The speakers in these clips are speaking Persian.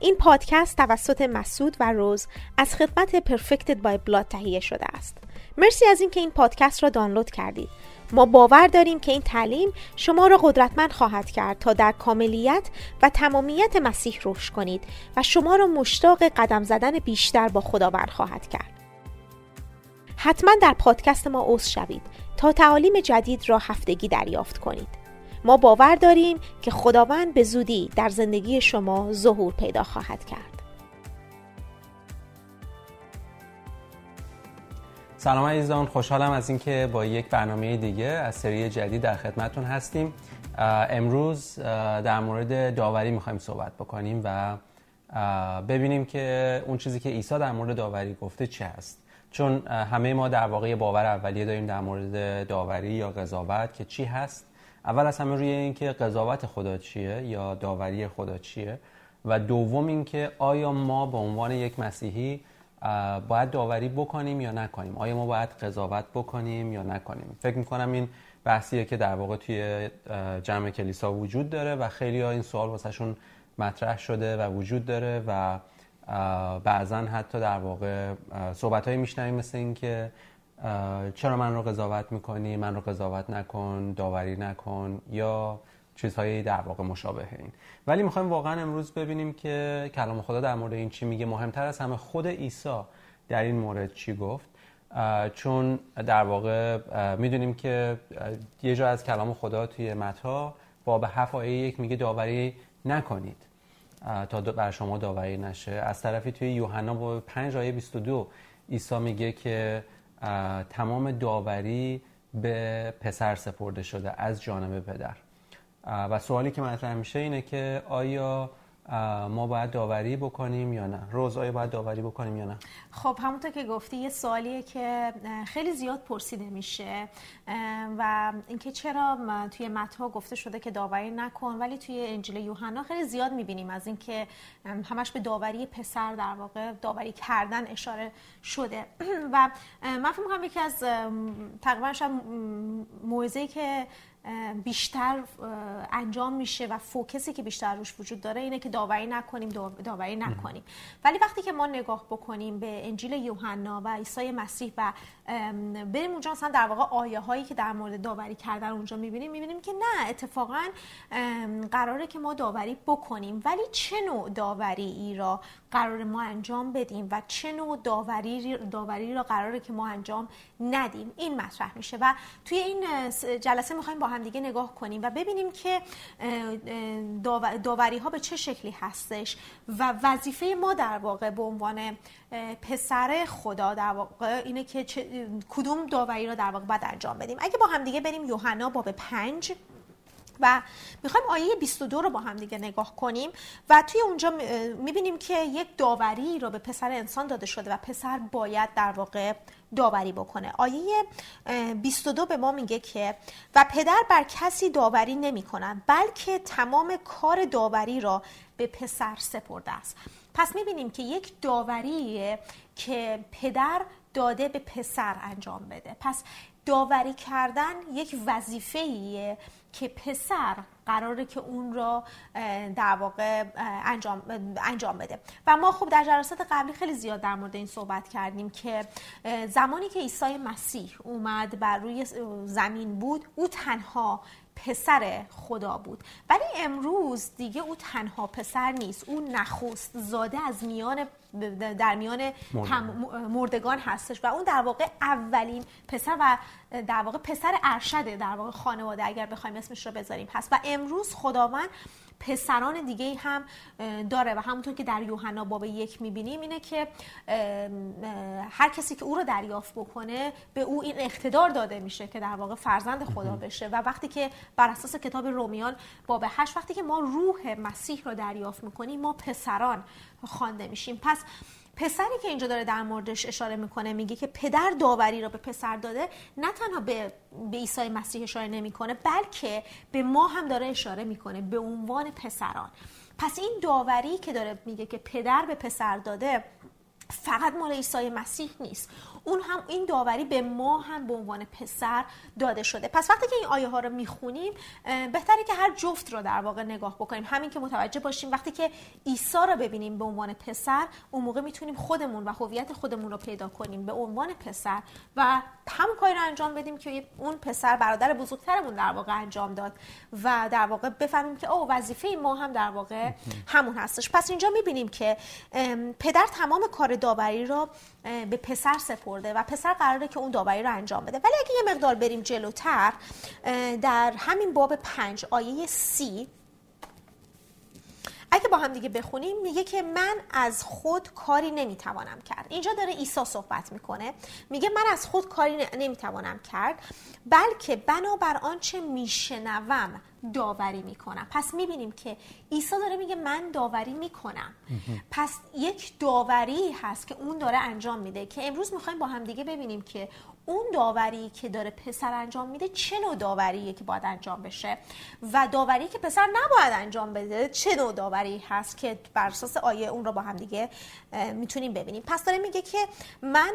این پادکست توسط مسعود و روز از خدمت پرفکتد بای بلاد تهیه شده است. مرسی از اینکه این پادکست را دانلود کردید. ما باور داریم که این تعلیم شما را قدرتمند خواهد کرد تا در کاملیت و تمامیت مسیح رشد کنید و شما را مشتاق قدم زدن بیشتر با خداوند خواهد کرد. حتما در پادکست ما عضو شوید تا تعالیم جدید را هفتگی دریافت کنید. ما باور داریم که خداوند به زودی در زندگی شما ظهور پیدا خواهد کرد. سلام عزیزان خوشحالم از اینکه با یک برنامه دیگه از سری جدید در خدمتون هستیم. امروز در مورد داوری می‌خوایم صحبت بکنیم و ببینیم که اون چیزی که عیسی در مورد داوری گفته چه هست. چون همه ما در واقع باور اولیه داریم در مورد داوری یا قضاوت که چی هست. اول از همه روی اینکه قضاوت خدا چیه یا داوری خدا چیه و دوم اینکه آیا ما به عنوان یک مسیحی باید داوری بکنیم یا نکنیم؟ آیا ما باید قضاوت بکنیم یا نکنیم؟ فکر می‌کنم این بحثیه که در واقع توی جمع کلیسا وجود داره و خیلی ها این سوال واسهشون مطرح شده و وجود داره و بعضا حتی در واقع صحبت های میشنویم مثل اینکه چرا من رو قضاوت می‌کنی؟ من رو قضاوت نکن داوری نکن یا چیزهایی در واقع مشابه این. ولی می‌خوایم واقعا امروز ببینیم که کلام خدا در مورد این چی میگه. مهمتر از همه خود عیسی در این مورد چی گفت؟ چون در واقع می‌دونیم که یه جا از کلام خدا توی متا باب هفت آیه یک میگه داوری نکنید. تا بر شما داوری نشه. از طرفی توی یوحنا باب 5 آیه 22 عیسی میگه که تمام داوری به پسر سپرده شده از جانب پدر. و سوالی که مطرح میشه اینه که آیا ما باید داوری بکنیم یا نه؟ روز آیا باید داوری بکنیم یا نه؟ خب همونطور که گفتی یه سوالیه که خیلی زیاد پرسیده میشه و اینکه چرا توی متها گفته شده که داوری نکن ولی توی انجیل یوحنا خیلی زیاد می‌بینیم از اینکه همش به داوری پسر در واقع داوری کردن اشاره شده. و من فکر می‌کنم یکی از تقریبا موعظه‌ای که بیشتر انجام میشه و فوکسی که بیشتر روش وجود داره اینه که داوری نکنیم داوری نکنیم. ولی وقتی که ما نگاه بکنیم به انجیل یوحنا و عیسی مسیح و بریم اونجا مثلا در واقع آیه هایی که در مورد داوری کردن اونجا می‌بینیم می‌بینیم که نه اتفاقا قراره که ما داوری بکنیم. ولی چه نوع داوری ای را قرار ما انجام بدیم و چه نوع داوری داوری را قراره که ما انجام ندیم. این مطرح میشه و توی این جلسه می‌خوایم با هم دیگه نگاه کنیم و ببینیم که داوری ها به چه شکلی هستش و وظیفه ما در واقع به عنوان پسر خدا در واقع اینه که کدوم داوری را در واقع باید انجام بدیم. اگه با هم دیگه بریم یوحنا باب پنج. و می‌خوایم آیه 22 رو با هم دیگه نگاه کنیم و توی اونجا می‌بینیم که یک داوری رو به پسر انسان داده شده و پسر باید در واقع داوری بکنه. آیه 22 به ما میگه که و پدر بر کسی داوری نمی کنند بلکه تمام کار داوری را به پسر سپرده است. پس می‌بینیم که یک داوریه که پدر داده به پسر انجام بده. پس داوری کردن یک وظیفه که پسر قراره که اون را در واقع انجام, انجام بده. و ما خب در جلسات قبلی خیلی زیاد در مورد این صحبت کردیم که زمانی که عیسی مسیح اومد بر روی زمین بود او تنها پسر خدا بود. ولی امروز دیگه او تنها پسر نیست. او نخست زاده از میان در میان مردگان. هستش و اون در واقع اولین پسر و در واقع پسر ارشده در واقع خانواده اگر بخوایم اسمش رو بذاریم. هست و امروز خداوند پسران دیگه هم داره و همونطور که در یوحنا باب یک می‌بینیم اینه که هر کسی که او رو دریافت بکنه به او این اقتدار داده میشه که در واقع فرزند خدا بشه. و وقتی که بر اساس کتاب رومیان باب هشت وقتی که ما روح مسیح رو دریافت می‌کنیم ما پسران خوانده میشیم. پس پسری که اینجا داره در موردش اشاره می‌کنه میگه که پدر داوری رو به پسر داده نه تنها به به عیسی مسیح اشاره نمی‌کنه بلکه به ما هم داره اشاره می‌کنه به عنوان پسران. پس این داوری که داره میگه که پدر به پسر داده فقط مال عیسی مسیح نیست. اون هم این داوری به ما هم به عنوان پسر داده شده. پس وقتی که این آیه ها رو می‌خونیم بهتره که هر جفت رو در واقع نگاه بکنیم. همین که متوجه باشیم وقتی که عیسی رو ببینیم به عنوان پسر اون موقع می‌تونیم خودمون و هویت خودمون رو پیدا کنیم به عنوان پسر و همون کاری رو انجام بدیم که اون پسر برادر بزرگترمون در واقع انجام داد و در واقع بفهمیم که او وظیفه ما هم در واقع همون هستش. پس اینجا می‌بینیم که پدر تمام کار داوری رو به پسر سپرده و پسر قراره که اون داوری رو انجام بده. ولی اگه یه مقدار بریم جلوتر در همین باب پنج آیه سی اگه با هم دیگه بخونیم میگه که من از خود کاری نمی‌توانم کرد. اینجا داره عیسی صحبت می‌کنه. میگه من از خود کاری نمی‌توانم کرد بلکه بنابر آنچه میشنوم داوری می‌کنم. پس می‌بینیم که عیسی داره میگه من داوری می‌کنم. پس یک داوری هست که اون داره انجام میده که امروز می‌خوایم با هم دیگه ببینیم که اون داوری که داره پسر انجام میده چه نوع داوریه که باید انجام بشه؟ و داوری که پسر نباید انجام بده چه نوع داوری هست که بر اساس آیه اون رو با هم دیگه می‌تونیم ببینیم. پس داره میگه که من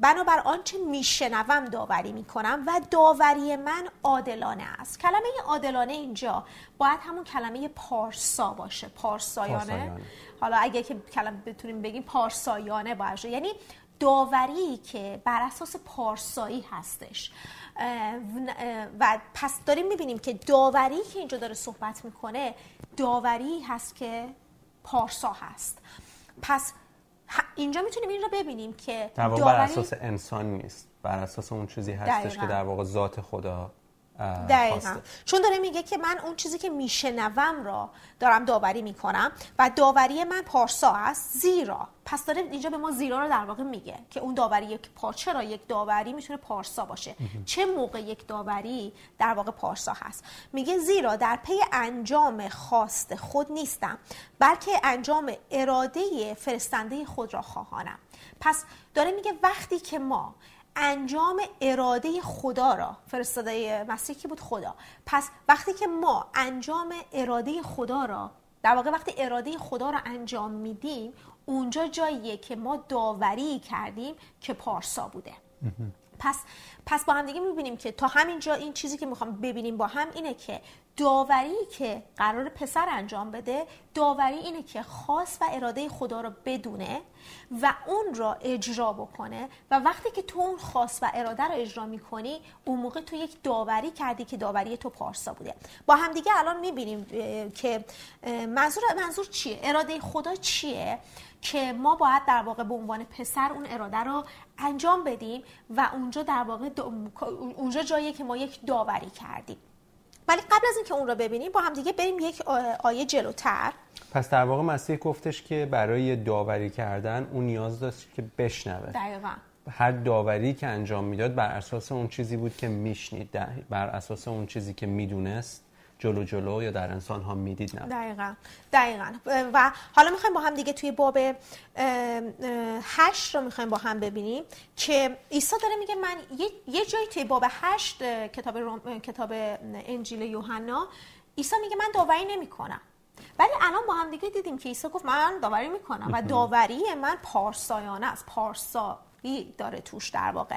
بنابر آنچه میشنوم داوری می‌کنم و داوری من عادلانه است. کلمه عادلانه اینجا باید همون کلمه پارسا باشه. پارسایانه, پارسایانه. حالا اگه که کلمه بتونیم بگیم پارسایانه باشه. یعنی داوری که بر اساس پارسایی هستش. و پس داریم می‌بینیم که داوری که اینجا داره صحبت می‌کنه داوری هست که پارسا هست. پس اینجا می‌تونیم این رو ببینیم که در واقع بر اساس انسان نیست. بر اساس اون چیزی هستش که در واقع ذات خدا دقیقا. چون داره میگه که من اون چیزی که میشنوم را دارم داوری می‌کنم و داوری من پارسا است زیرا. پس داره اینجا به ما زیرا رو در واقع میگه که اون داوری یک پارچه را یک داوری می‌تونه پارسا باشه؟ چه موقع یک داوری در واقع پارسا هست؟ میگه زیرا در پی انجام خواست خود نیستم بلکه انجام اراده فرستنده خود را خواهانم. پس داره میگه وقتی که ما انجام اراده خدا را فرستاده مسیح کی بود خدا. پس وقتی که ما انجام اراده خدا را در واقع وقتی اراده خدا را انجام میدیم اونجا جاییه که ما داوری کردیم که پارسا بوده. پس پس با هم دیگه می‌بینیم که تا همین جا این چیزی که می‌خوام ببینیم با هم اینه که داوری که قرار پسر انجام بده داوری اینه که خاص و اراده خدا رو بدونه و اون را اجرا بکنه و وقتی که تو اون خاص و اراده رو اجرا می‌کنی اون موقع تو یک داوری کردی که داوری تو پارسا بوده. با همدیگه الان می‌بینیم که منظور منظور چیه؟ اراده خدا چیه که ما باید در واقع به عنوان پسر اون اراده رو انجام بدیم و اونجا در واقع اونجا جاییه که ما یک داوری کردیم. ولی قبل از اینکه اون رو ببینیم با هم دیگه بریم یک آیه جلوتر. پس در واقع مسیح گفتش که برای داوری کردن اون نیاز داشت که بشنوه. دقیقا. هر داوری که انجام می‌داد بر اساس اون چیزی بود که میشنید بر اساس اون چیزی که می‌دونست. جلو جلو یا در انسان ها می‌دید نه؟ دقیقا دقیقا. و حالا می‌خوایم با هم دیگه توی باب هشت رو می‌خوایم با هم ببینیم که عیسی داره میگه من یه, جایی توی باب هشت کتاب, کتاب انجیل یوحنا عیسی میگه من داوری نمی‌کنم. ولی الان با هم دیگه دیدیم که عیسی گفت من داوری می‌کنم و داوری من پارسایانه است پارسا. داره توش در واقع.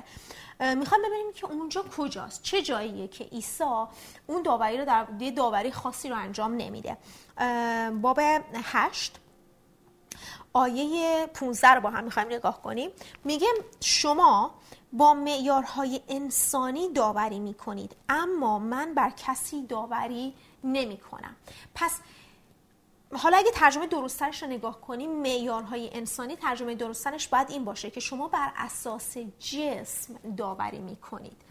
می‌خوام ببینیم که اونجا کجاست. چه جاییه که عیسی اون داوری رو در داوری خاصی رو انجام نمیده. باب هشت آیه 15 رو با هم می‌خوایم نگاه کنیم. میگه شما با معیارهای انسانی داوری می‌کنید اما من بر کسی داوری نمی کنم پس حالا اگه ترجمه درستش رو نگاه کنیم معیارهای انسانی ترجمه درستش باید این باشه که شما بر اساس جسم داوری می‌کنید.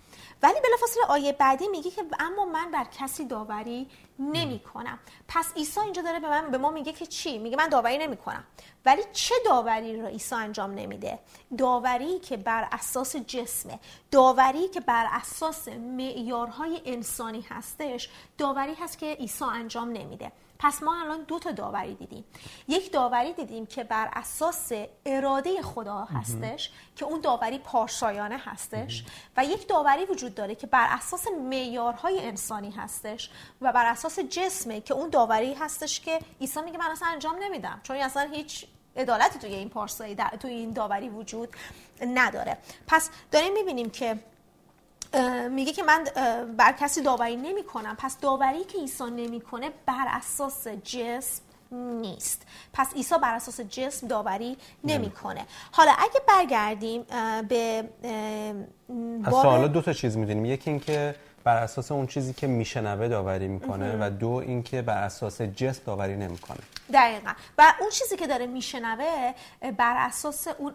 ولی بلافاصله آیه بعدی میگه که اما من بر کسی داوری نمی کنم پس عیسی اینجا داره به من به ما میگه که چی؟ میگه من داوری نمی کنم ولی چه داوری رو عیسی انجام نمیده؟ داوری که بر اساس جسمه. داوری که بر اساس معیارهای انسانی هستش داوری هست که عیسی انجام نمیده. پس ما الان دو تا داوری دیدیم. یک داوری دیدیم که بر اساس اراده خدا هستش که اون داوری پارسایانه هستش و یک داوری وجود داره که بر اساس معیارهای انسانی هستش و بر اساس جسمه که اون داوری هستش که عیسی میگه من اصلا انجام نمیدم چون اصلا هیچ عدالتی توی این پارسایی توی این داوری وجود نداره. پس داریم می‌بینیم که میگه که من بر کسی داوری نمی کنم پس داوری که عیسی نمی‌کنه بر اساس جسم نیست. پس عیسی بر اساس جسم داوری نمی‌کنه. حالا اگه برگردیم به از دو تا چیز می‌دونیم. یکی اینکه بر اساس اون چیزی که میشنوه داوری می‌کنه و دو اینکه بر اساس جسم داوری نمی‌کنه. دقیقا. و اون چیزی که داره میشنوه بر اساس اون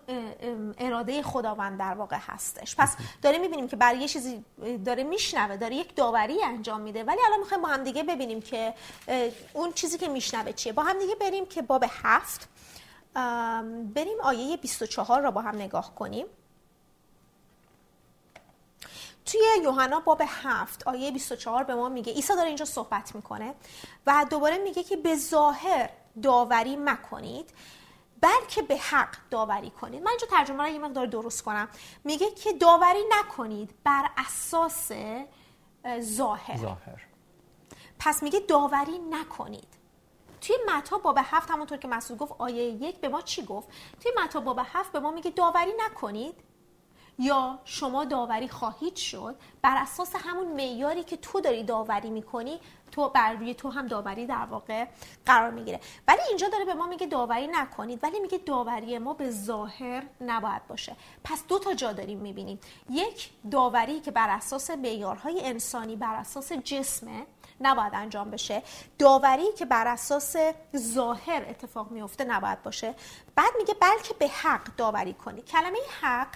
اراده خداوند در واقع هستش. پس داره می‌بینیم که بر یه چیزی داره میشنوه داره یک داوری انجام میده. ولی الان می‌خوایم با هم دیگه ببینیم که اون چیزی که میشنوه چیه. با هم دیگه بریم که باب هفت. بریم آیه 24 را با هم نگاه کنیم. توی یوحنا باب هفت آیه 24 به ما میگه عیسی داره اینجا صحبت می‌کنه و دوباره میگه که به ظاهر داوری مکنید بلکه به حق داوری کنید. من اینجا ترجمه رو یه مقدار درست کنم. میگه که داوری نکنید بر اساس ظاهر. ظاهر. پس میگه داوری نکنید. توی متا باب هفت همونطور که مسعود گفت آیه یک به ما چی گفت؟ توی متا باب هفت به ما میگه داوری نکنید. یا شما داوری خواهید شد بر اساس همون معیاری که تو داری داوری می‌کنی تو بر روی تو هم داوری در واقع قرار می‌گیره. ولی اینجا داره به ما میگه داوری نکنید ولی میگه داوری ما به ظاهر نباید باشه. پس دو تا جا داریم می‌بینیم. یک داوری که بر اساس معیارهای انسانی بر اساس جسمه نباید انجام بشه. داوری که بر اساس ظاهر اتفاق میفته نباید باشه. بعد میگه بلکه به حق داوری کنی. کلمه حق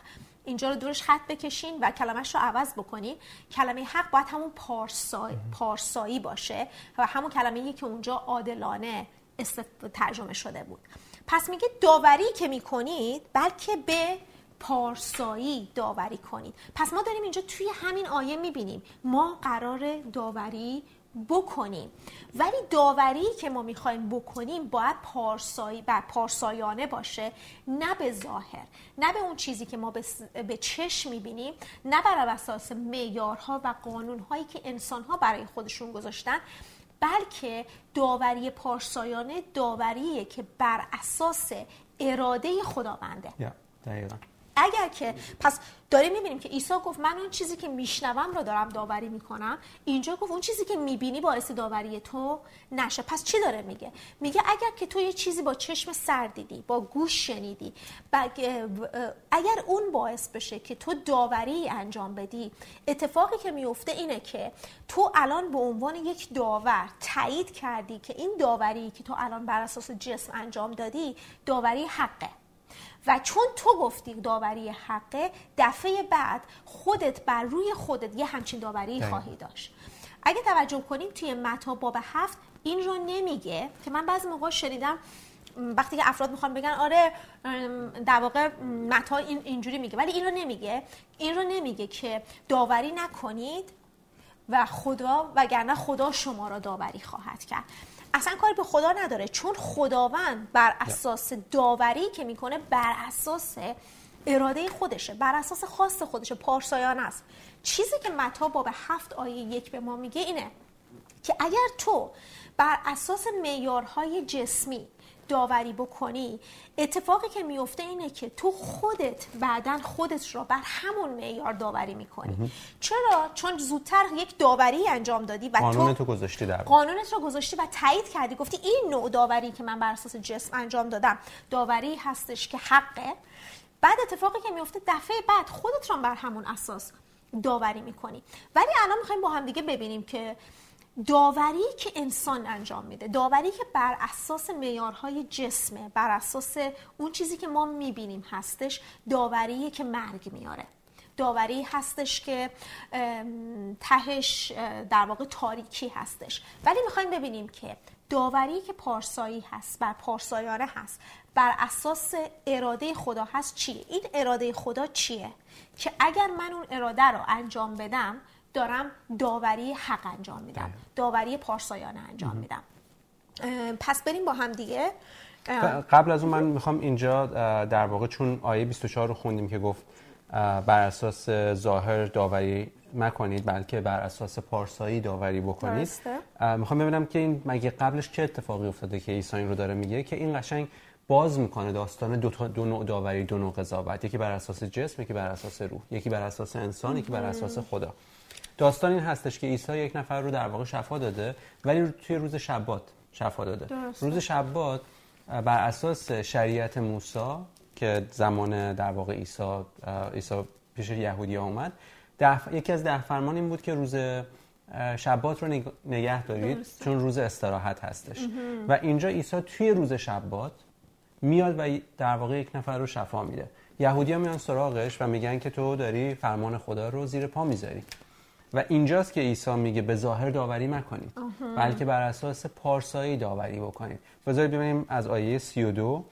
اینجا رو دورش خط بکشین و کلمش رو عوض بکنین. کلمه حق باید همون پارسایی, پارسایی باشه و همون کلمه که اونجا عادلانه ترجمه شده بود. پس میگه داوری که می‌کنید بلکه به پارسایی داوری کنید. پس ما داریم اینجا توی همین آیه می‌بینیم. ما قرار داوری بکنیم. ولی داوری که ما می‌خوایم بکنیم باید پارسایی بر پارسایانه باشه نه به ظاهر. نه به اون چیزی که ما به چشم می‌بینیم نه بر اساس معیارها و قانونهایی که انسانها برای خودشون گذاشتن بلکه داوری پارسایانه داوریه که بر اساس اراده خداونده. دقیقا. اگر که پس داریم می‌بینیم که عیسی گفت من اون چیزی که میشنوم رو دارم داوری می‌کنم. اینجا گفت اون چیزی که می‌بینی باعث داوری تو نشه. پس چی داره میگه؟ میگه اگر که تو یه چیزی با چشم سر دیدی با گوش شنیدی اگر اون باعث بشه که تو داوری انجام بدی اتفاقی که میفته اینه که تو الان به عنوان یک داور تایید کردی که این داوری که تو الان بر اساس جسم انجام دادی داوری حقه. و چون تو گفتی داوری حقه دفعه بعد خودت بر روی خودت یه همچین داوری خواهی داشت. اگه توجه کنیم توی متا باب هفت این رو نمیگه که من بعضی موقع شنیدم وقتی که افراد می‌خوان بگن آره در واقع متا این اینجوری میگه. ولی این رو نمیگه. این رو نمیگه که داوری نکنید و خدا وگرنه خدا شما را داوری خواهد کرد. اصلا کاری به خدا نداره. چون خداوند بر اساس داوری که می‌کنه بر اساس اراده خودشه بر اساس خاص خودشه پارسایان است. چیزی که متا باب هفت آیه یک به ما میگه اینه که اگر تو بر اساس معیارهای جسمی داوری بکنی اتفاقی که میفته اینه که تو خودت بعدا خودت را بر همون معیار داوری می‌کنی. چرا؟ چون زودتر یک داوری انجام دادی و قانونت تو گذاشتی در قانونت رو گذاشتی و تایید کردی. گفتی این نوع داوری که من بر اساس جسم انجام دادم داوری هستش که حقه. بعد اتفاقی که میفته دفعه بعد خودت را بر همون اساس داوری می‌کنی. ولی الان می‌خوایم با هم دیگه ببینیم که داوری که انسان انجام میده داوری که بر اساس معیارهای جسمه بر اساس اون چیزی که ما می‌بینیم هستش داوری که مرگ میاره. داوری هستش که تهش در واقع تاریکی هستش. ولی می‌خوایم ببینیم که داوری که پارسایی هست بر پارسایانه هست بر اساس اراده خدا هست چیه؟ این اراده خدا چیه؟ که اگر من اون اراده رو انجام بدم دارم داوری حق انجام میدم. بله. داوری پارسایانه انجام میدم. پس بریم با هم دیگه. قبل از اون من می‌خوام اینجا در واقع چون آیه 24 رو خوندیم که گفت بر اساس ظاهر داوری مکنید بلکه بر اساس پارسایی داوری بکنید. می‌خوام ببینم که این مگه قبلش چه اتفاقی افتاده که عیسی این رو داره میگه که این قشنگ باز می‌کنه داستان دو, تا دو نوع داوری دو نوع قضاوت. یکی بر اساس جسم یکی بر اساس روح. یکی بر اساس انسان یکی بر اساس خدا. داستان این هستش که عیسی یک نفر رو در واقع شفا داده ولی توی روز شبات شفا داده. درسته. روز شبات بر اساس شریعت موسی که زمان در واقع عیسی عیسی پیش یهودی اومد ده یکی از ده فرمان این بود که روز شبات رو نگ- نگه دارید درسته. چون روز استراحت هستش. و اینجا عیسی توی روز شبات میاد و در واقع یک نفر رو شفا میده. یهودیا میان سراغش و میگن که تو داری فرمان خدا رو زیر پا می‌ذاری. و اینجاست که عیسی میگه به ظاهر داوری مکنید بلکه بر اساس پارسایی داوری بکنید. بذارید ببینیم از آیه 32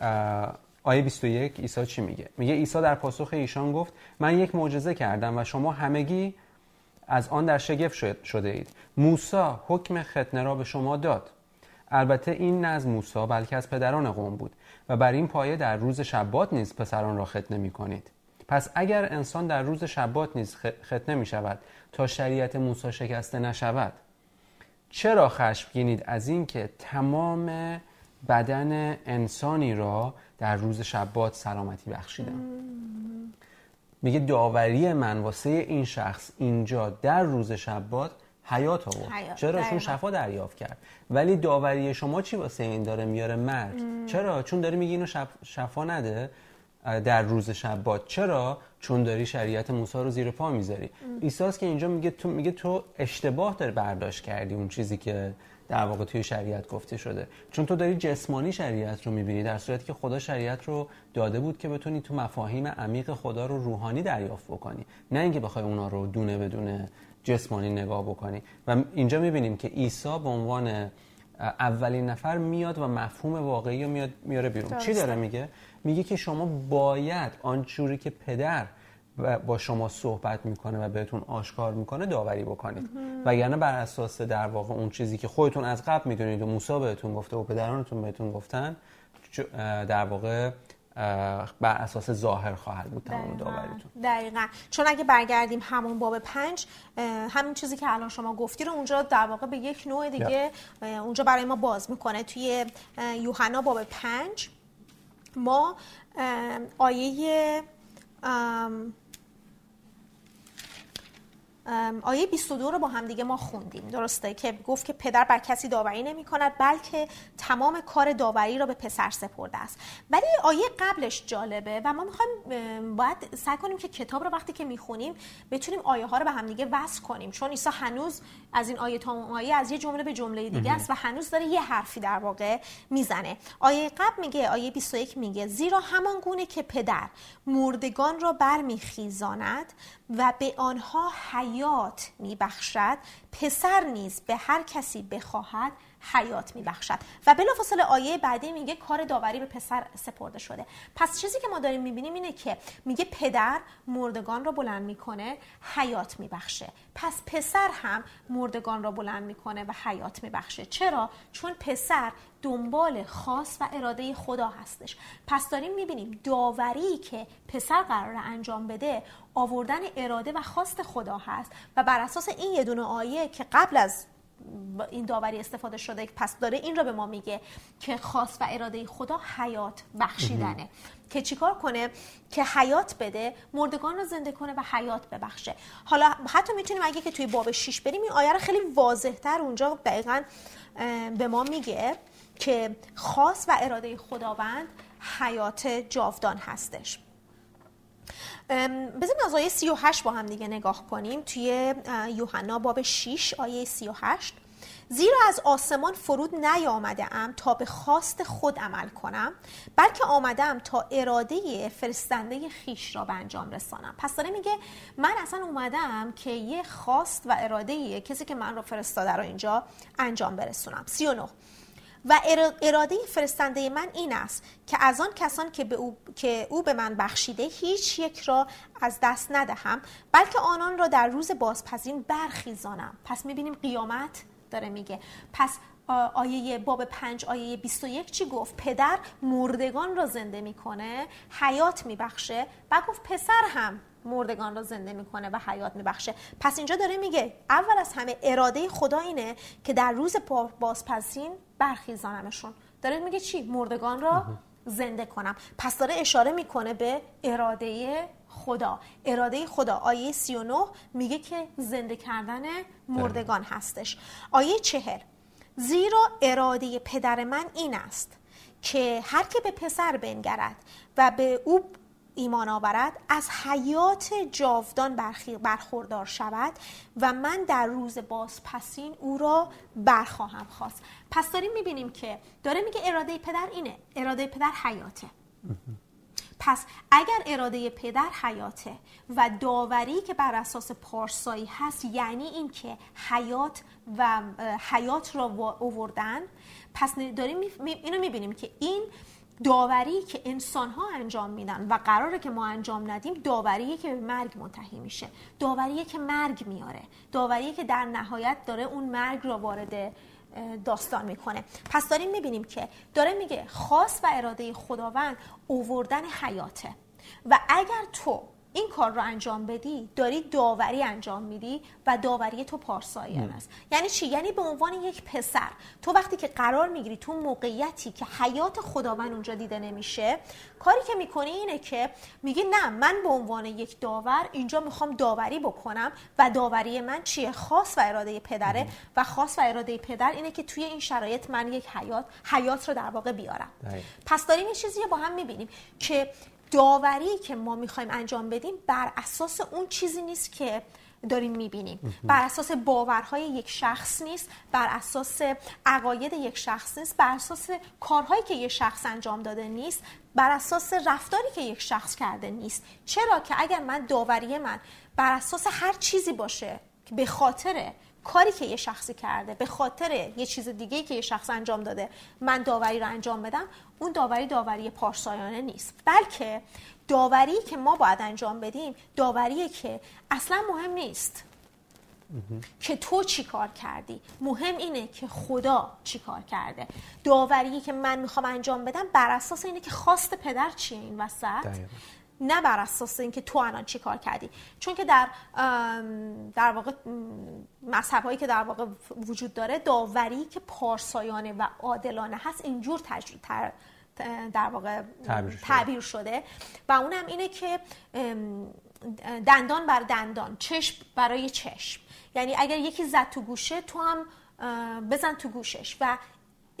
اه، آیه 21 عیسی چی میگه؟ میگه عیسی در پاسخ ایشان گفت من یک معجزه کردم و شما همگی از آن در شگفت شد- شده اید موسی حکم ختنه را به شما داد. البته این نه از موسی بلکه از پدران قوم بود و بر این پایه در روز شبات نیز پسران را ختنه می کنید پس اگر انسان در روز شبات نیز ختنه می شود تا شریعت موسی شکسته نشود. چرا خشمگینید از اینکه تمام بدن انسانی را در روز شبات سلامتی بخشیدم میگه داوری من واسه این شخص اینجا در روز شبات حیات آورد. حیات، چرا؟ چون. شفا دریافت کرد. ولی داوری شما چی واسه این داره میاره مرگ چرا؟ چون داری میگی اینو شف... شفا نده در روز شبات. چرا؟ چون داری شریعت موسی رو زیر پا می‌ذاری. عیسی که اینجا میگه تو میگه تو اشتباه داری برداشت کردی اون چیزی که در واقع توی شریعت گفته شده. چون تو داری جسمانی شریعت رو می‌بینی در صورتی که خدا شریعت رو داده بود که بتونی تو مفاهیم عمیق خدا رو روحانی دریافت بکنی. نه اینکه بخوای اونا رو دونه بدونه جسمانی نگاه بکنی. و اینجا می‌بینیم که عیسی به عنوان اولین نفر میاد و مفهوم واقعی رو میاد میاره بیرون. چی. داره میگه؟ میگه که شما باید آنجوری که پدر و با شما صحبت می‌کنه و بهتون آشکار می‌کنه داوری بکنید. وگرنه بر اساس در واقع اون چیزی که خودتون از قبل می‌دونید و موسی بهتون گفته و پدرانتون بهتون گفتن در واقع بر اساس ظاهر خواهد بود تمام. داوریتون. دقیقا. چون اگه برگردیم همون باب پنج همین چیزی که الان شما گفتی رو اونجا در واقع به یک نوع دیگه اونجا برای ما باز می‌کنه. توی یوحنا باب پنج. ما آیه آیه 22 رو با هم دیگه ما خوندیم. درسته که گفت که پدر بر کسی داوری نمی کند بلکه تمام کار داوری را به پسر سپرده است. ولی آیه قبلش جالبه و ما می‌خوایم باید سعی کنیم که کتاب رو وقتی که می‌خونیم بتونیم آیه ها رو به هم دیگه وصل کنیم. چون عیسی هنوز از این آیه تا آیه از یه جمله به جمله دیگه است و هنوز داره یه حرفی در واقع می‌زنه. آیه قبل میگه آیه 21 میگه زیرا همان گونه که پدر مردگان را برمیخیزاند و به آنها حیات میبخشد. پسر نیز به هر کسی بخواهد حیات میبخشد. و بلافاصله آیه بعدی میگه کار داوری به پسر سپرده شده. پس چیزی که ما داریم می‌بینیم اینه که میگه پدر مردگان را بلند می‌کنه حیات میبخشه. پس پسر هم مردگان را بلند می‌کنه و حیات میبخشه. چرا؟ چون پسر دنبال خاص و اراده خدا هستش. پس داریم می‌بینیم داوری که پسر قرار انجام بده آوردن اراده و خواست خدا هست. و بر اساس این یه دونه آیه که قبل از این داوری استفاده شده پس داره این را به ما میگه که خاص و اراده خدا حیات بخشیدنه. که چیکار کنه؟ که حیات بده مردگان رو زنده کنه و حیات ببخشه. حالا حتی می‌تونیم اگه که توی باب 6 بریم این آیه رو خیلی واضحتر اونجا دقیقا به ما میگه که خاص و اراده خداوند حیات جاودان هستش. بذاریم از آیه 38 با هم دیگه نگاه کنیم. توی یوحنا باب 6 آیه 38 زیرا از آسمان فرود نیامده ام تا به خواست خود عمل کنم بلکه آمدم تا اراده فرستنده خیش را به انجام رسانم. پس داره میگه من اصلا اومدم که یه خواست و اراده کسی که من رو فرستاده رو اینجا انجام برسونم. 39 و ارا- اراده فرستنده من این است که از آن کسان که, به او, که او به من بخشیده هیچ یک را از دست ندهم بلکه آنان را در روز بازپسین برخیزانم. پس می‌بینیم قیامت داره میگه. پس آیه باب 5 آیه 21 چی گفت؟ پدر مردگان را زنده می‌کنه حیات میبخشه و گفت پسر هم مردگان را زنده می‌کنه و حیات میبخشه. پس اینجا داره میگه اول از همه اراده خدا اینه که در روز بازپسین برخیزانمشون. داره میگه چی؟ مردگان را زنده کنم. پس داره اشاره می‌کنه به اراده خدا. اراده خدا. آیه 39 میگه که زنده کردن مردگان هستش. آیه چهل زیرا اراده پدر من این است که هر که به پسر بنگرد و به او ایمان آورد از حیات جاودان برخوردار شود و من در روز بازپسین او را برخواهم خواست. پس داریم می‌بینیم که داره میگه اراده پدر اینه اراده پدر حیاته. پس اگر اراده پدر حیاته و داوری که بر اساس پارسایی هست یعنی اینکه حیات و حیات را اووردن پس داریم اینو می‌بینیم که این داوری که انسان ها انجام میدن و قراره که ما انجام ندیم داوریه که به مرگ منتهی میشه. داوریه که مرگ میاره. داوریه که در نهایت داره اون مرگ را وارد داستان می‌کنه. پس داریم می‌بینیم که داره میگه خاص و اراده خداوند اووردن حیاته. و اگر تو این کار رو انجام بدی داری داوری انجام میدی و داوری تو پارسایان است. یعنی چی؟ یعنی به عنوان یک پسر تو وقتی که قرار می‌گیری تو موقعیتی که حیات خداوند اونجا دیده نمیشه کاری که می‌کنی اینه که میگی نه من به عنوان یک داور اینجا می‌خوام داوری بکنم و داوری من چیه؟ خاص و اراده پدره و خاص و اراده پدر اینه که توی این شرایط من یک حیات حیات رو در واقع بیارم. پس داریم این چیزی رو با هم می‌بینیم که داوری که ما می‌خوایم انجام بدیم بر اساس اون چیزی نیست که داریم می‌بینیم. بر اساس باورهای یک شخص نیست بر اساس عقاید یک شخص نیست بر اساس کارهایی که یک شخص انجام داده نیست بر اساس رفتاری که یک شخص کرده نیست. چرا که اگر من داوری من بر اساس هر چیزی باشه که به خاطر کاری که یه شخصی کرده به خاطر یه چیز دیگه که یه شخص انجام داده من داوری رو انجام بدم اون داوری داوری پارسایانه نیست. بلکه داوری که ما باید انجام بدیم داوری که اصلا مهم نیست. که تو چی کار کردی؟ مهم اینه که خدا چی کار کرده. داوری که من می‌خوام انجام بدم بر اساس اینه که خواست پدر چیه این وسط؟ نه بر اساس اینکه تو الان چی کار کردی. چون که در در واقع مذهب هایی که در واقع وجود داره داوری که پارسایانه و عادلانه هست اینجور تر در واقع تعبیر شده. و اونم اینه که دندان بر دندان چشم برای چشم. یعنی اگر یکی زد تو گوشه تو هم بزن تو گوشش. و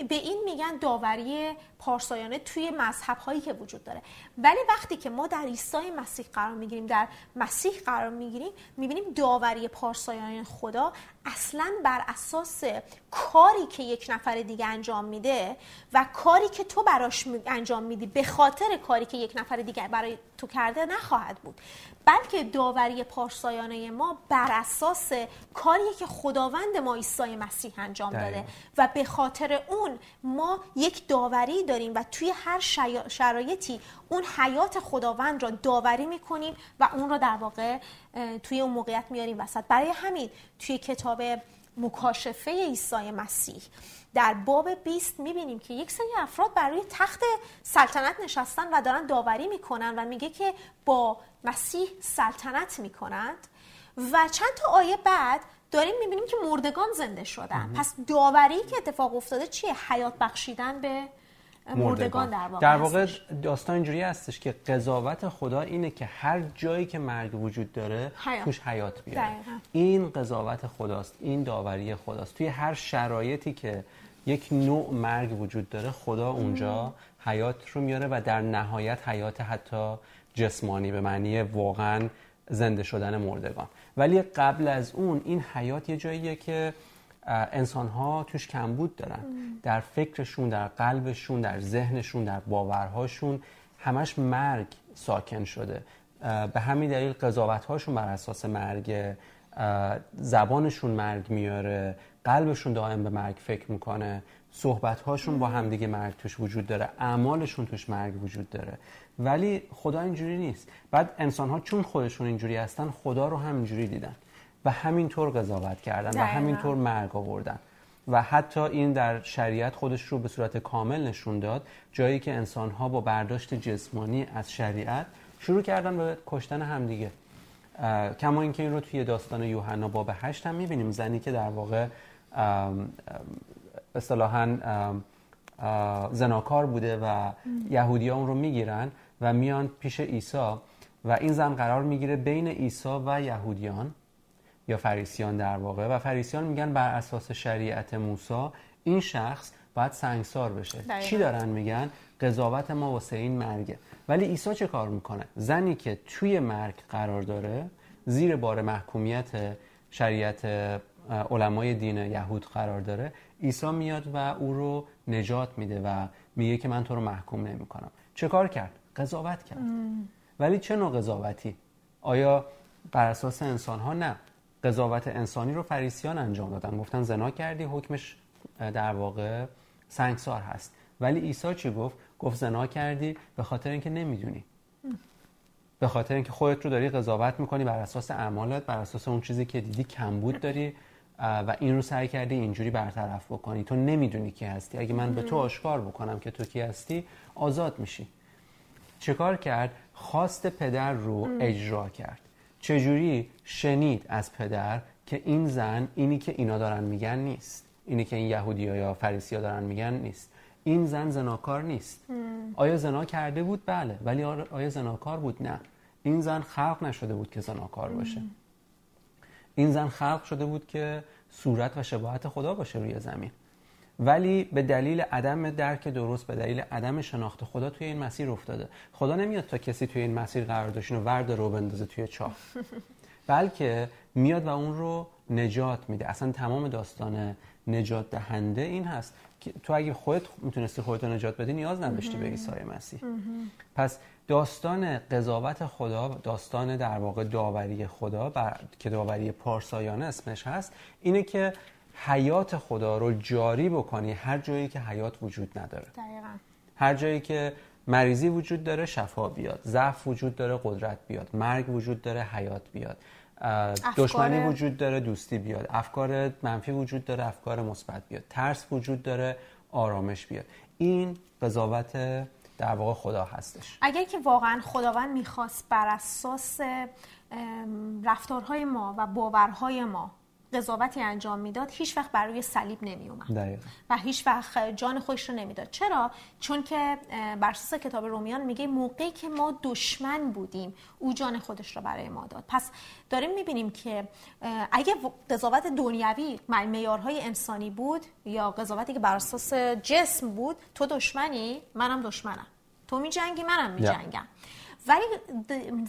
به این میگن داوری پارسایانه توی مذهب هایی که وجود داره. ولی وقتی که ما در عیسی مسیح قرار می‌گیریم در مسیح قرار می‌گیریم می‌بینیم داوری پارسایانه خدا اصلا بر اساس کاری که یک نفر دیگه انجام میده و کاری که تو براش انجام میدی به خاطر کاری که یک نفر دیگه برای تو کرده نخواهد بود. بلکه داوری پارسایانه ما بر اساس کاری که خداوند ما عیسی مسیح انجام داده و به خاطر اون ما یک داوری داریم و توی هر شرایطی اون حیات خداوند را داوری می‌کنیم و اون را در واقع توی اون موقعیت میاریم وسط. برای همین توی کتاب مکاشفه عیسی مسیح در باب 20 می‌بینیم که یک سری افراد برای تخت سلطنت نشستن و دارن داوری می‌کنن و میگه که با مسیح سلطنت می‌کنند. و چند تا آیه بعد داریم می‌بینیم که مردگان زنده شدن. پس داوری که اتفاق افتاده چیه؟ حیات بخشیدن به مردگان در واقع در واقع داستان اینجوری هستش که قضاوت خدا اینه که هر جایی که مرگ وجود داره حیات. توش حیات بیاره. این قضاوت خداست این داوری خداست. توی هر شرایطی که یک نوع مرگ وجود داره خدا اونجا حیات رو میاره و در نهایت حیات حتی جسمانی به معنی واقعا زنده شدن مردگان. ولی قبل از اون این حیات یه جاییه که انسان ها توش کمبود دارن. در فکرشون در قلبشون در ذهنشون در باورهاشون همش مرگ ساکن شده. به همین دلیل قضاوت هاشون بر اساس مرگ زبانشون مرگ میاره قلبشون دائم به مرگ فکر می‌کنه صحبت هاشون با همدیگه مرگ توش وجود داره اعمالشون توش مرگ وجود داره. ولی خدا اینجوری نیست. بعد انسان ها چون خودشون اینجوری هستن خدا رو هم اینجوری دیدن. و همینطور قضاوت کردن و همینطور مرگ آوردن. و حتی این در شریعت خودش رو به صورت کامل نشون داد جایی که انسانها با برداشت جسمانی از شریعت شروع کردن به کشتن همدیگه کما اینکه این رو توی داستان یوحنا باب هشت هم می‌بینیم زنی که در واقع اصطلاحا زناکار بوده و یهودی اون رو می‌گیرن و میان پیش عیسی و این زن قرار می‌گیره بین عیسی و یهودیان. یا فریسیان در واقع. و فریسیان میگن بر اساس شریعت موسی این شخص باید سنگسار بشه. چی دارن میگن؟ قضاوت ما واسه این مرگه. ولی عیسی چه کار می‌کنه؟ زنی که توی مرگ قرار داره زیر بار محکومیت شریعت علمای دین یهود قرار داره عیسی میاد و او رو نجات میده و میگه که من تو رو محکوم نمی‌کنم. چه کار کرد؟ قضاوت کرد. ولی چه نوع قضاوتی؟ آیا بر اساس انسان ها نه. قضاوت انسانی رو فریسیان انجام دادن. گفتن زنا کردی حکمش در واقع سنگسار هست. ولی عیسی چی گفت؟ گفت زنا کردی به خاطر اینکه نمی‌دونی. به خاطر اینکه خودت رو داری قضاوت می‌کنی بر اساس اعمالت بر اساس اون چیزی که دیدی کمبود داری و این رو سعی کردی اینجوری برطرف بکنی. تو نمی‌دونی کی هستی. اگه من به تو آشکار بکنم که تو کی هستی آزاد میشی. چیکار کرد؟ خواست پدر رو اجرا کرد. چجوری شنید از پدر که این زن اینی که اینا دارن میگن نیست. اینی که این یهودی یا فریسی ها دارن میگن نیست. این زن زناکار نیست. آیا زنا کرده بود؟ بله. ولی آیا زناکار بود؟ نه. این زن خلق نشده بود که زناکار باشه. این زن خلق شده بود که صورت و شباهت خدا باشه روی زمین. ولی به دلیل عدم درک درست به دلیل عدم شناخت خدا توی این مسیر افتاده. خدا نمیاد تا کسی توی این مسیر قرار داشتین و ورد رو بندازه توی چاه. بلکه میاد و اون رو نجات میده. اصلا تمام داستان نجات دهنده این هست که تو اگه خودت می‌تونستی خودت نجات بدی نیاز نداشتی به عیسی مسیح. پس داستان قضاوت خدا داستان در واقع داوری خدا بر... که داوری پارسایانه اسمش هست اینه که حیات خدا رو جاری بکنی هر جایی که حیات وجود نداره. دقیقا. هر جایی که مریضی وجود داره شفا بیاد. ضعف وجود داره قدرت بیاد. مرگ وجود داره حیات بیاد. دشمنی وجود داره دوستی بیاد. افکار منفی وجود داره افکار مثبت بیاد. ترس وجود داره آرامش بیاد. این قضاوت در واقع خدا هستش. اگر که واقعا خداوند می‌خواست بر اساس رفتارهای ما و باورهای ما قضاوتی انجام می‌داد هیچ وقت بر روی صلیب نمی اومد و هیچ وقت جان خودش رو نمی‌داد. چرا؟ چون که بر اساس کتاب رومیان میگه موقعی که ما دشمن بودیم او جان خودش رو برای ما داد. پس داریم می‌بینیم که اگه قضاوت دنیوی معیارهای انسانی بود یا قضاوتی که بر اساس جسم بود تو دشمنی؟ منم دشمنم. تو میجنگی منم میجنگم. ولی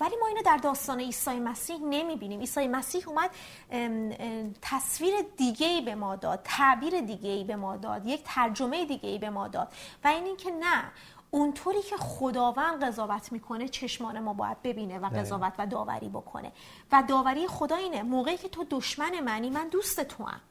ولی ما اینو در داستان عیسی مسیح نمی‌بینیم. عیسی مسیح اومد تصویر دیگه ای به ما داد تعبیر دیگه ای به ما داد یک ترجمه دیگه ای به ما داد. و این اینکه نه اونطوری که خداوند قضاوت می‌کنه چشمان ما باید ببینه و قضاوت و داوری بکنه. و داوری خدا اینه موقعی که تو دشمن منی من دوست تو هم.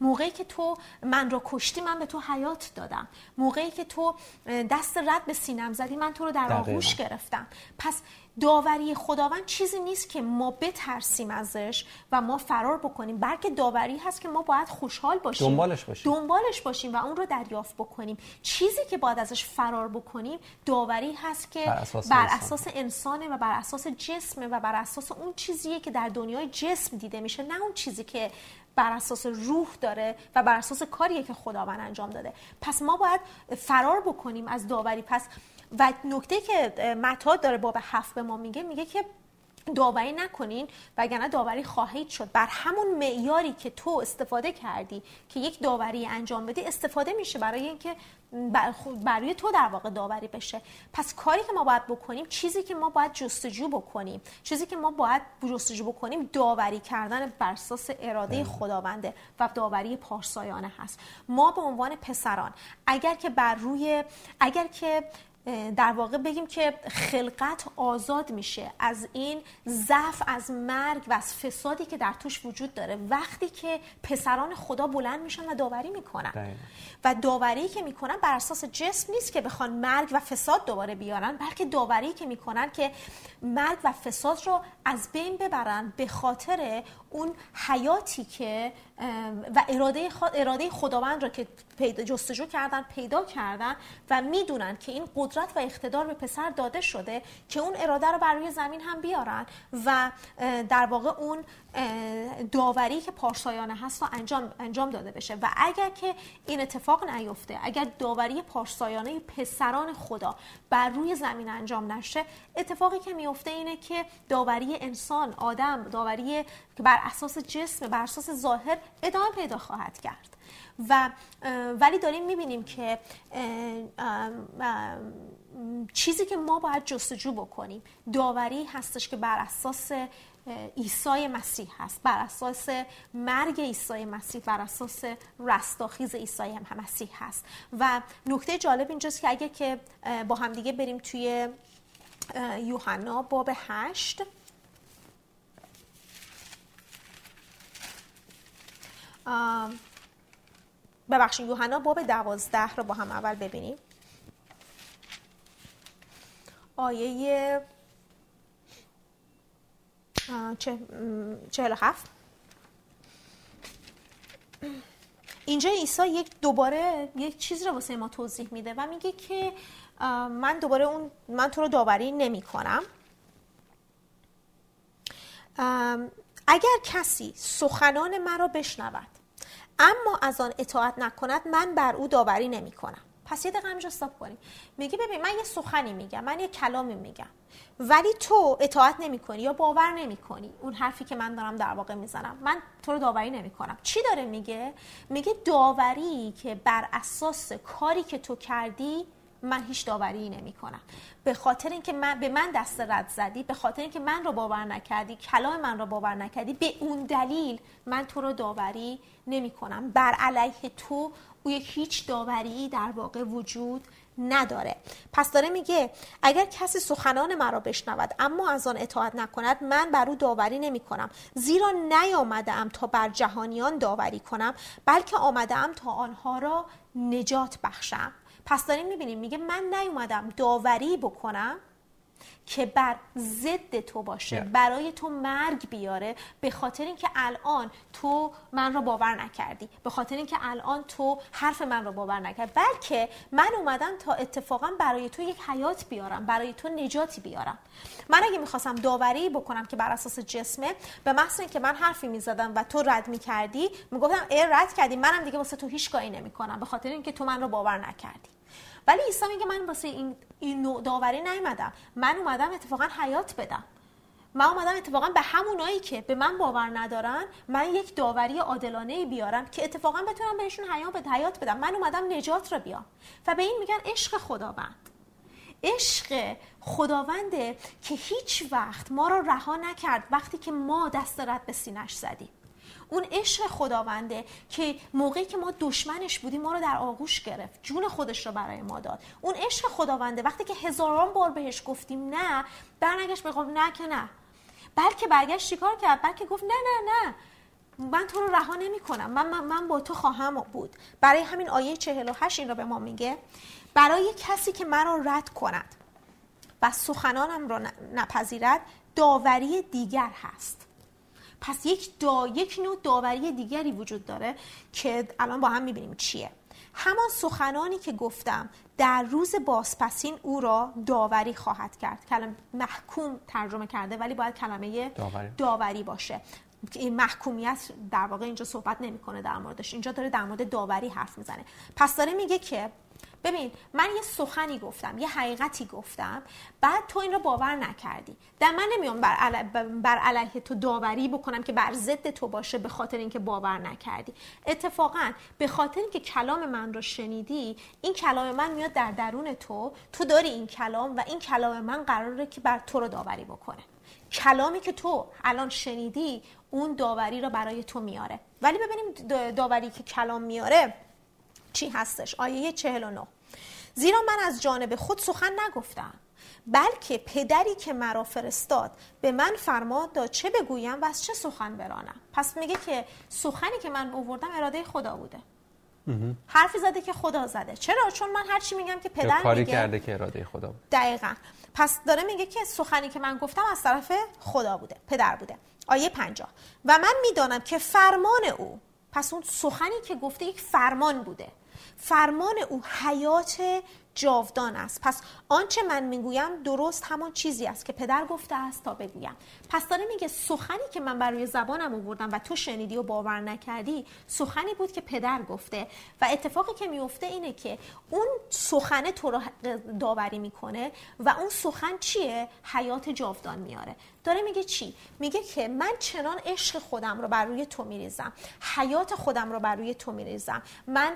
موقعی که تو من رو کشتی من به تو حیات دادم. موقعی که تو دست رد به سینم زدی من تو رو در آغوش گرفتم. پس داوری خداوند چیزی نیست که ما بترسیم ازش و ما فرار بکنیم بلکه داوری هست که ما باید خوشحال باشیم. دنبالش باشیم. دنبالش باشیم و اون رو دریافت بکنیم. چیزی که باید ازش فرار بکنیم داوری هست که بر اساس, بر اساس انسانه و بر اساس جسمه و بر اساس اون چیزیه که در دنیای جسم دیده میشه نه اون چیزی که بر اساس روح داره و بر اساس کاریه که خداوند انجام داده. پس ما باید فرار بکنیم از داوری. پس و نکته که متا داره باب هفت به ما میگه میگه که داوری نکنین وگرنه داوری خواهید شد. بر همون معیاری که تو استفاده کردی که یک داوری انجام بدی استفاده میشه برای اینکه برای تو در واقع داوری بشه. پس کاری که ما باید بکنیم چیزی که ما باید جستجو بکنیم چیزی که ما باید جستجو بکنیم داوری کردن بر اساس اراده بله. خداونده و داوری پارسایانه هست. ما به عنوان پسران اگر که بر روی اگر که در واقع بگیم که خلقت آزاد میشه. از این ضعف از مرگ و از فسادی که در توش وجود داره. وقتی که پسران خدا بلند میشن و داوری می‌کنن. و داوری که می‌کنن بر اساس جسم نیست که بخوان مرگ و فساد دوباره بیارن بلکه داوری که می‌کنن که مرگ و فساد رو از بین ببرن به خاطر اون حیاتی که و اراده, اراده خداوند را که پیدا جستجو کردن پیدا کردن و می‌دونن که این قدرت و اقتدار به پسر داده شده که اون اراده رو بر روی زمین هم بیارن و در واقع اون داوری که پارسایانه هست و انجام, انجام داده بشه. و اگر که این اتفاق نیفته اگر داوری پارسایانه پسران خدا بر روی زمین انجام نشه اتفاقی که میفته اینه که داوری انسان آدم داوری که بر اساس جسم بر اساس ظاهر ادامه پیدا خواهد کرد. و ولی داریم می‌بینیم که چیزی که ما باید جستجو بکنیم داوری هستش که بر اساس عیسی مسیح هست بر اساس مرگ عیسی مسیح بر اساس رستاخیز عیسی مسیح هست. و نکته جالب اینجاست که اگه که با همدیگه بریم توی یوحنا باب هشت. ببخشید یوحنا باب دوازده رو با هم اول ببینیم. آیه چهل هفت. اینجا عیسی یک دوباره یک چیز رو واسه ما توضیح میده و میگه که من دوباره اون من تو رو داوری نمی کنم اگر کسی سخنان مرا بشنود اما از آن اطاعت نکند من بر او داوری نمی کنم پس یه دقیقه همینجا کنیم. میگه ببین من یه سخنی میگم من یه کلامی میگم. ولی تو اطاعت نمی کنی یا باور نمی کنی اون حرفی که من دارم در واقع می‌زنم. من تو رو داوری نمی کنم چی داره میگه؟ میگه داوری که بر اساس کاری که تو کردی من هیچ داوری نمی کنم به خاطر اینکه من به من دست رد زدی به خاطر اینکه من رو باور نکردی کلام من رو باور نکردی به اون دلیل من تو رو داوری نمی کنم بر علیه تو او هیچ داوری در واقع وجود نداره. پس داره میگه اگر کسی سخنان مرا بشنود اما از آن اطاعت نکند من بر او داوری نمی کنم زیرا نیامده ام تا بر جهانیان داوری کنم بلکه آمده ام تا آنها را نجات بخشم. پس داریم می‌بینیم. میگه من نیومدم داوری بکنم. که بر ضد تو باشه برای تو مرگ بیاره به خاطر اینکه الان تو من رو باور نکردی به خاطر اینکه الان تو حرف من رو باور نکرد بلکه من اومدم تا اتفاقا برای تو یک حیات بیارم برای تو نجاتی بیارم. من اگه می‌خواستم داوری بکنم که بر اساس جسمه به محض اینکه من حرفی می‌زدم و تو رد می‌کردی می‌گفتم ای رد کردی منم دیگه واسه تو هیچ کاری نمی‌کنم به خاطر اینکه تو من رو باور نکردی. ولی عیسی میگه من واسه این این نوع داوری نیومدم. من اومدم اتفاقا حیات بدم. من اومدم اتفاقا به همونایی که به من باور ندارن من یک داوری عادلانه بیارم که اتفاقا بتونم بهشون حیات حیات بدم. من اومدم نجات رو بیام. و به این میگن عشق خداوند. عشق خداونده که هیچ وقت ما رو رها نکرد وقتی که ما دست رد به سینش زدیم. اون عشق خداونده که موقعی که ما دشمنش بودیم ما رو در آغوش گرفت جون خودش رو برای ما داد. اون عشق خداونده وقتی که هزاران بار بهش گفتیم نه برنگشت بگم نه که نه. بلکه برگشت چیکار کرد؟ بلکه گفت نه نه نه. من تو رو رها نمی کنم من, من, من با تو خواهم بود. برای همین آیه 48 این رو به ما میگه. برای کسی که من رو رد کند و سخنانم رو نپذیرد داوری دیگر هست. پس یک, دا، یک نوع داوری دیگری وجود داره که الان با هم می‌بینیم چیه. همان سخنانی که گفتم در روز بازپسین او را داوری خواهد کرد. کلمه محکوم ترجمه کرده ولی باید کلمه داوری, داوری باشه. این محکومیت در واقع اینجا صحبت نمی‌کنه در موردش. اینجا داره در مورد داوری حرف می‌زنه. پس داره میگه که ببین من یه سخنی گفتم یه حقیقتی گفتم بعد تو این رو باور نکردی. در من نمیام بر, علی... بر علیه تو داوری بکنم که بر ضد تو باشه به خاطر اینکه باور نکردی. اتفاقا به خاطر اینکه کلام من رو شنیدی این کلام من میاد در درون تو تو داری این کلام و این کلام من قراره که بر تو رو داوری بکنه. کلامی که تو الان شنیدی اون داوری رو برای تو میاره. ولی ببینیم داوری که کلام میاره چی هستش؟ آیه 49 زیرا من از جانب خود سخن نگفتم بلکه پدری که مرا فرستاد به من فرمان داد چه بگویم و از چه سخن برانم. پس میگه که سخنی که من اووردم اراده خدا بوده. حرفی زده که خدا زده. چرا؟ چون من هرچی میگم که پدر کاری میگه کرده که اراده خدا بود دقیقا. پس داره میگه که سخنی که من گفتم از طرف خدا بوده پدر بوده. آیه پنجاه. و من می‌دانم که فرمان او پس اون سخنی که گفته یک فرمان بوده. فرمان او حیات جاودان است. پس آنچه من می‌گویم درست همان چیزی است که پدر گفته است تا بگویم. پس داره میگه سخنی که من بر روی زبانم آوردم و تو شنیدی و باور نکردی سخنی بود که پدر گفته. و اتفاقی که میفته اینه که اون سخنه تو رو داوری می‌کنه و اون سخن چیه؟ حیات جاودان میاره. داره میگه چی؟ میگه که من چنان عشق خودم رو بر روی تو میریزم حیات خودم رو بر روی تو میریزم. من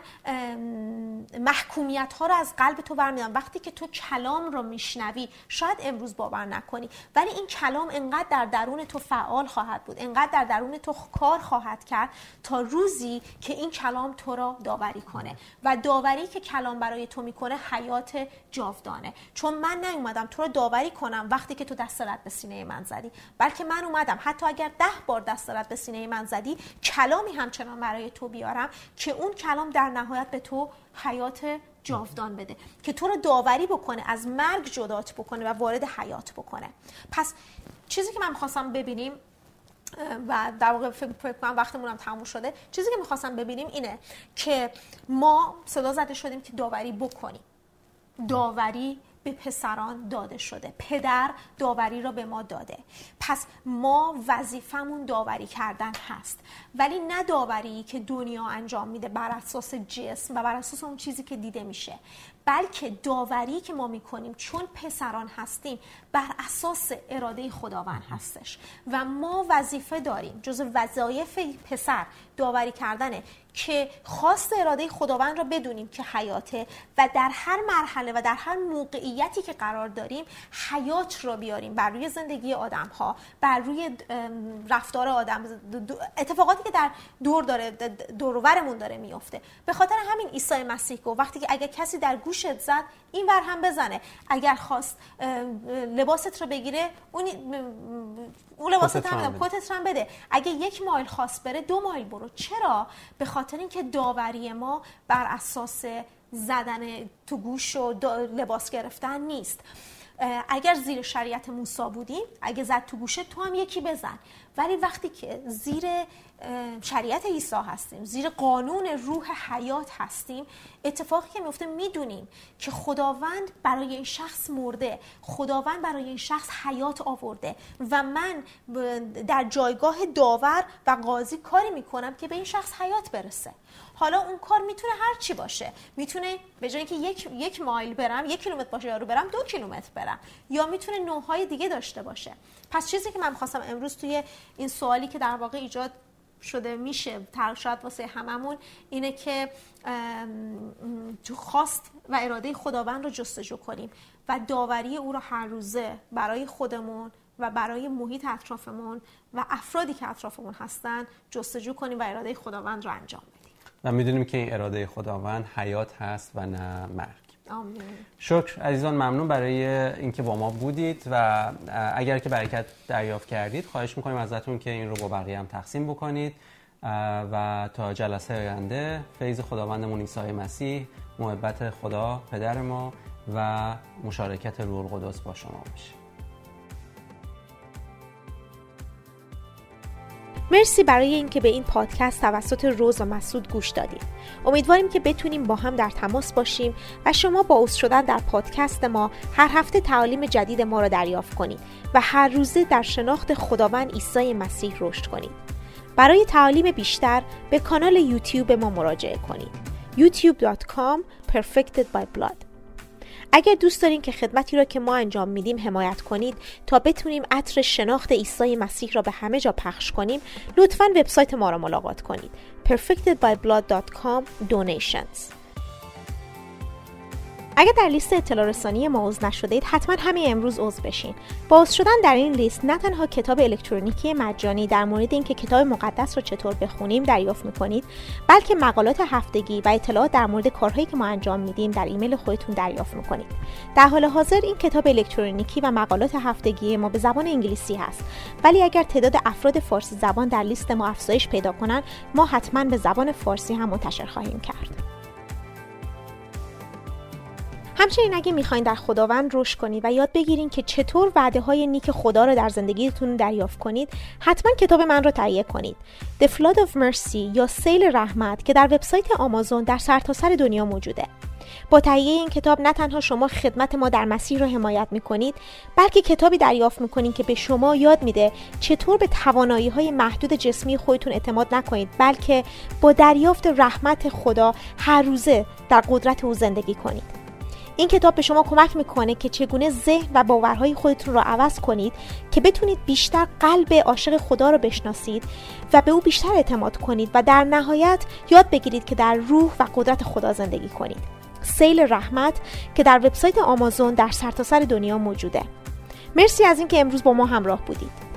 محکومیت ها رو از قلب تو برمیدارم. وقتی که تو کلام رو میشنوی شاید امروز باور نکنی ولی این کلام انقدر در درون تو فعال خواهد بود انقدر در درون تو کار خواهد کرد تا روزی که این کلام تو را داوری کنه. و داوری که کلام برای تو می‌کنه حیات جاودانه. چون من نیومدم تو رو داوری کنم وقتی که تو دست به سینه من زدی. بلکه من اومدم. حتی اگر ده بار دست به سینه من زدی کلامی همچنان برای تو بیارم که اون کلام در نهایت به تو حیات جاودان بده که تو رو داوری بکنه از مرگ جدات بکنه و وارد حیات بکنه. پس چیزی که من خواستم ببینیم و در واقع فکر کنم وقتمون هم تموم شده چیزی که می‌خواستم ببینیم اینه که ما صدا زده شدیم که داوری بکنیم. داوری به پسران داده شده. پدر داوری را به ما داده. پس ما وظیفمون داوری کردن هست. ولی نه داوری که دنیا انجام میده بر اساس جسم و بر اساس اون چیزی که دیده میشه. بلکه داوری که ما می‌کنیم چون پسران هستیم بر اساس اراده خداوند هستش. و ما وظیفه داریم جز وظایف پسر داوری کردنه که خواست اراده خداوند را بدونیم که حیاته و در هر مرحله و در هر موقعیتی که قرار داریم حیات را بیاریم بر روی زندگی آدم ها بر روی رفتار آدم. اتفاقاتی که در دور داره دورورمون داره میفته به خاطر همین عیسی مسیح گفت وقتی که اگر کسی در گوشت زد این ور هم بزنه. اگر خواست لباست رو بگیره اون اون لباست هم کتت هم بده. اگه یک مایل خواست بره دو مایل برو. چرا؟ به خاطر اینکه داوری ما بر اساس زدن تو گوش و لباس گرفتن نیست. اگر زیر شریعت موسا بودیم اگه زد تو گوشه تو هم یکی بزن. ولی وقتی که زیر شریعت عیسی هستیم زیر قانون روح حیات هستیم اتفاقی که میفته می‌دونیم که خداوند برای این شخص مرده خداوند برای این شخص حیات آورده و من در جایگاه داور و قاضی کاری می‌کنم که به این شخص حیات برسه. حالا اون کار می‌تونه هر چی باشه. می‌تونه به جای اینکه یک یک مایل برم یک کیلومتر باشه یا رو برم دو کیلومتر برم. یا می‌تونه نوعهای دیگه داشته باشه. پس چیزی که من خواستم امروز توی این سوالی که در واقع ایجاد شده میشه شاید واسه هممون اینه که خواست و اراده خداوند رو جستجو کنیم و داوری او رو هر روزه برای خودمون و برای محیط اطرافمون و افرادی که اطرافمون هستن جستجو کنیم و اراده خداوند رو انجام بدیم. و می‌دونیم که این اراده خداوند حیات هست و نه مرگ. آمین. شکر. عزیزان ممنون برای اینکه با ما بودید و اگر که برکت دریافت کردید خواهش می‌کنیم ازتون که این رو با بقیه هم تقسیم بکنید. و تا جلسه آینده فیض خداوندمون عیسی مسیح محبت خدا پدر ما و مشارکت روح القدس با شما باشه. مرسی برای اینکه به این پادکست توسط روز و مسعود گوش دادید. امیدواریم که بتونیم با هم در تماس باشیم و شما با شدن در پادکست ما هر هفته تعالیم جدید ما را دریافت کنید و هر روزه در شناخت خداوند عیسی مسیح رشد کنید. برای تعالیم بیشتر به کانال یوتیوب ما مراجعه کنید. youtube.com perfected by blood اگر دوست دارین که خدمتی را که ما انجام میدیم حمایت کنید تا بتونیم عطر شناخت عیسی مسیح را به همه جا پخش کنیم لطفا وبسایت ما را ملاقات کنید. perfectedbyblood.com donations. اگر در لیست اطلاع رسانی ما عضو نشدید حتما همین امروز عضو بشین. با عضو شدن در این لیست نه تنها کتاب الکترونیکی مجانی در مورد اینکه کتاب مقدس رو چطور بخونیم دریافت می‌کنید بلکه مقالات هفتگی و اطلاعات در مورد کارهایی که ما انجام میدیم در ایمیل خودتون دریافت می‌کنید. در حال حاضر این کتاب الکترونیکی و مقالات هفتگی ما به زبان انگلیسی هست. ولی اگر تعداد افراد فارسی زبان در لیست ما افزایش پیدا کنند ما حتما به زبان فارسی هم منتشر خواهیم کرد. همچنین اگه می‌خواین در خداوند رشد کنید و یاد بگیرین که چطور وعده های نیک خدا رو در زندگیتون دریافت کنید حتما کتاب من رو تهیه کنید. The Flood of Mercy یا سیل رحمت که در وبسایت آمازون در سرتاسر سر دنیا موجوده. با تهیه این کتاب نه تنها شما خدمت ما در مسیح رو حمایت می‌کنید بلکه کتابی دریافت می‌کنید که به شما یاد میده چطور به توانایی های محدود جسمی خودتون اعتماد نکنید بلکه با دریافت رحمت خدا هر روزه در قدرت او زندگی کنید. این کتاب به شما کمک می‌کنه که چگونه ذهن و باورهای خودتون رو عوض کنید که بتونید بیشتر قلب عاشق خدا رو بشناسید و به او بیشتر اعتماد کنید و در نهایت یاد بگیرید که در روح و قدرت خدا زندگی کنید. سیل رحمت که در وبسایت آمازون در سرتاسر سر دنیا موجوده. مرسی از اینکه امروز با ما همراه بودید.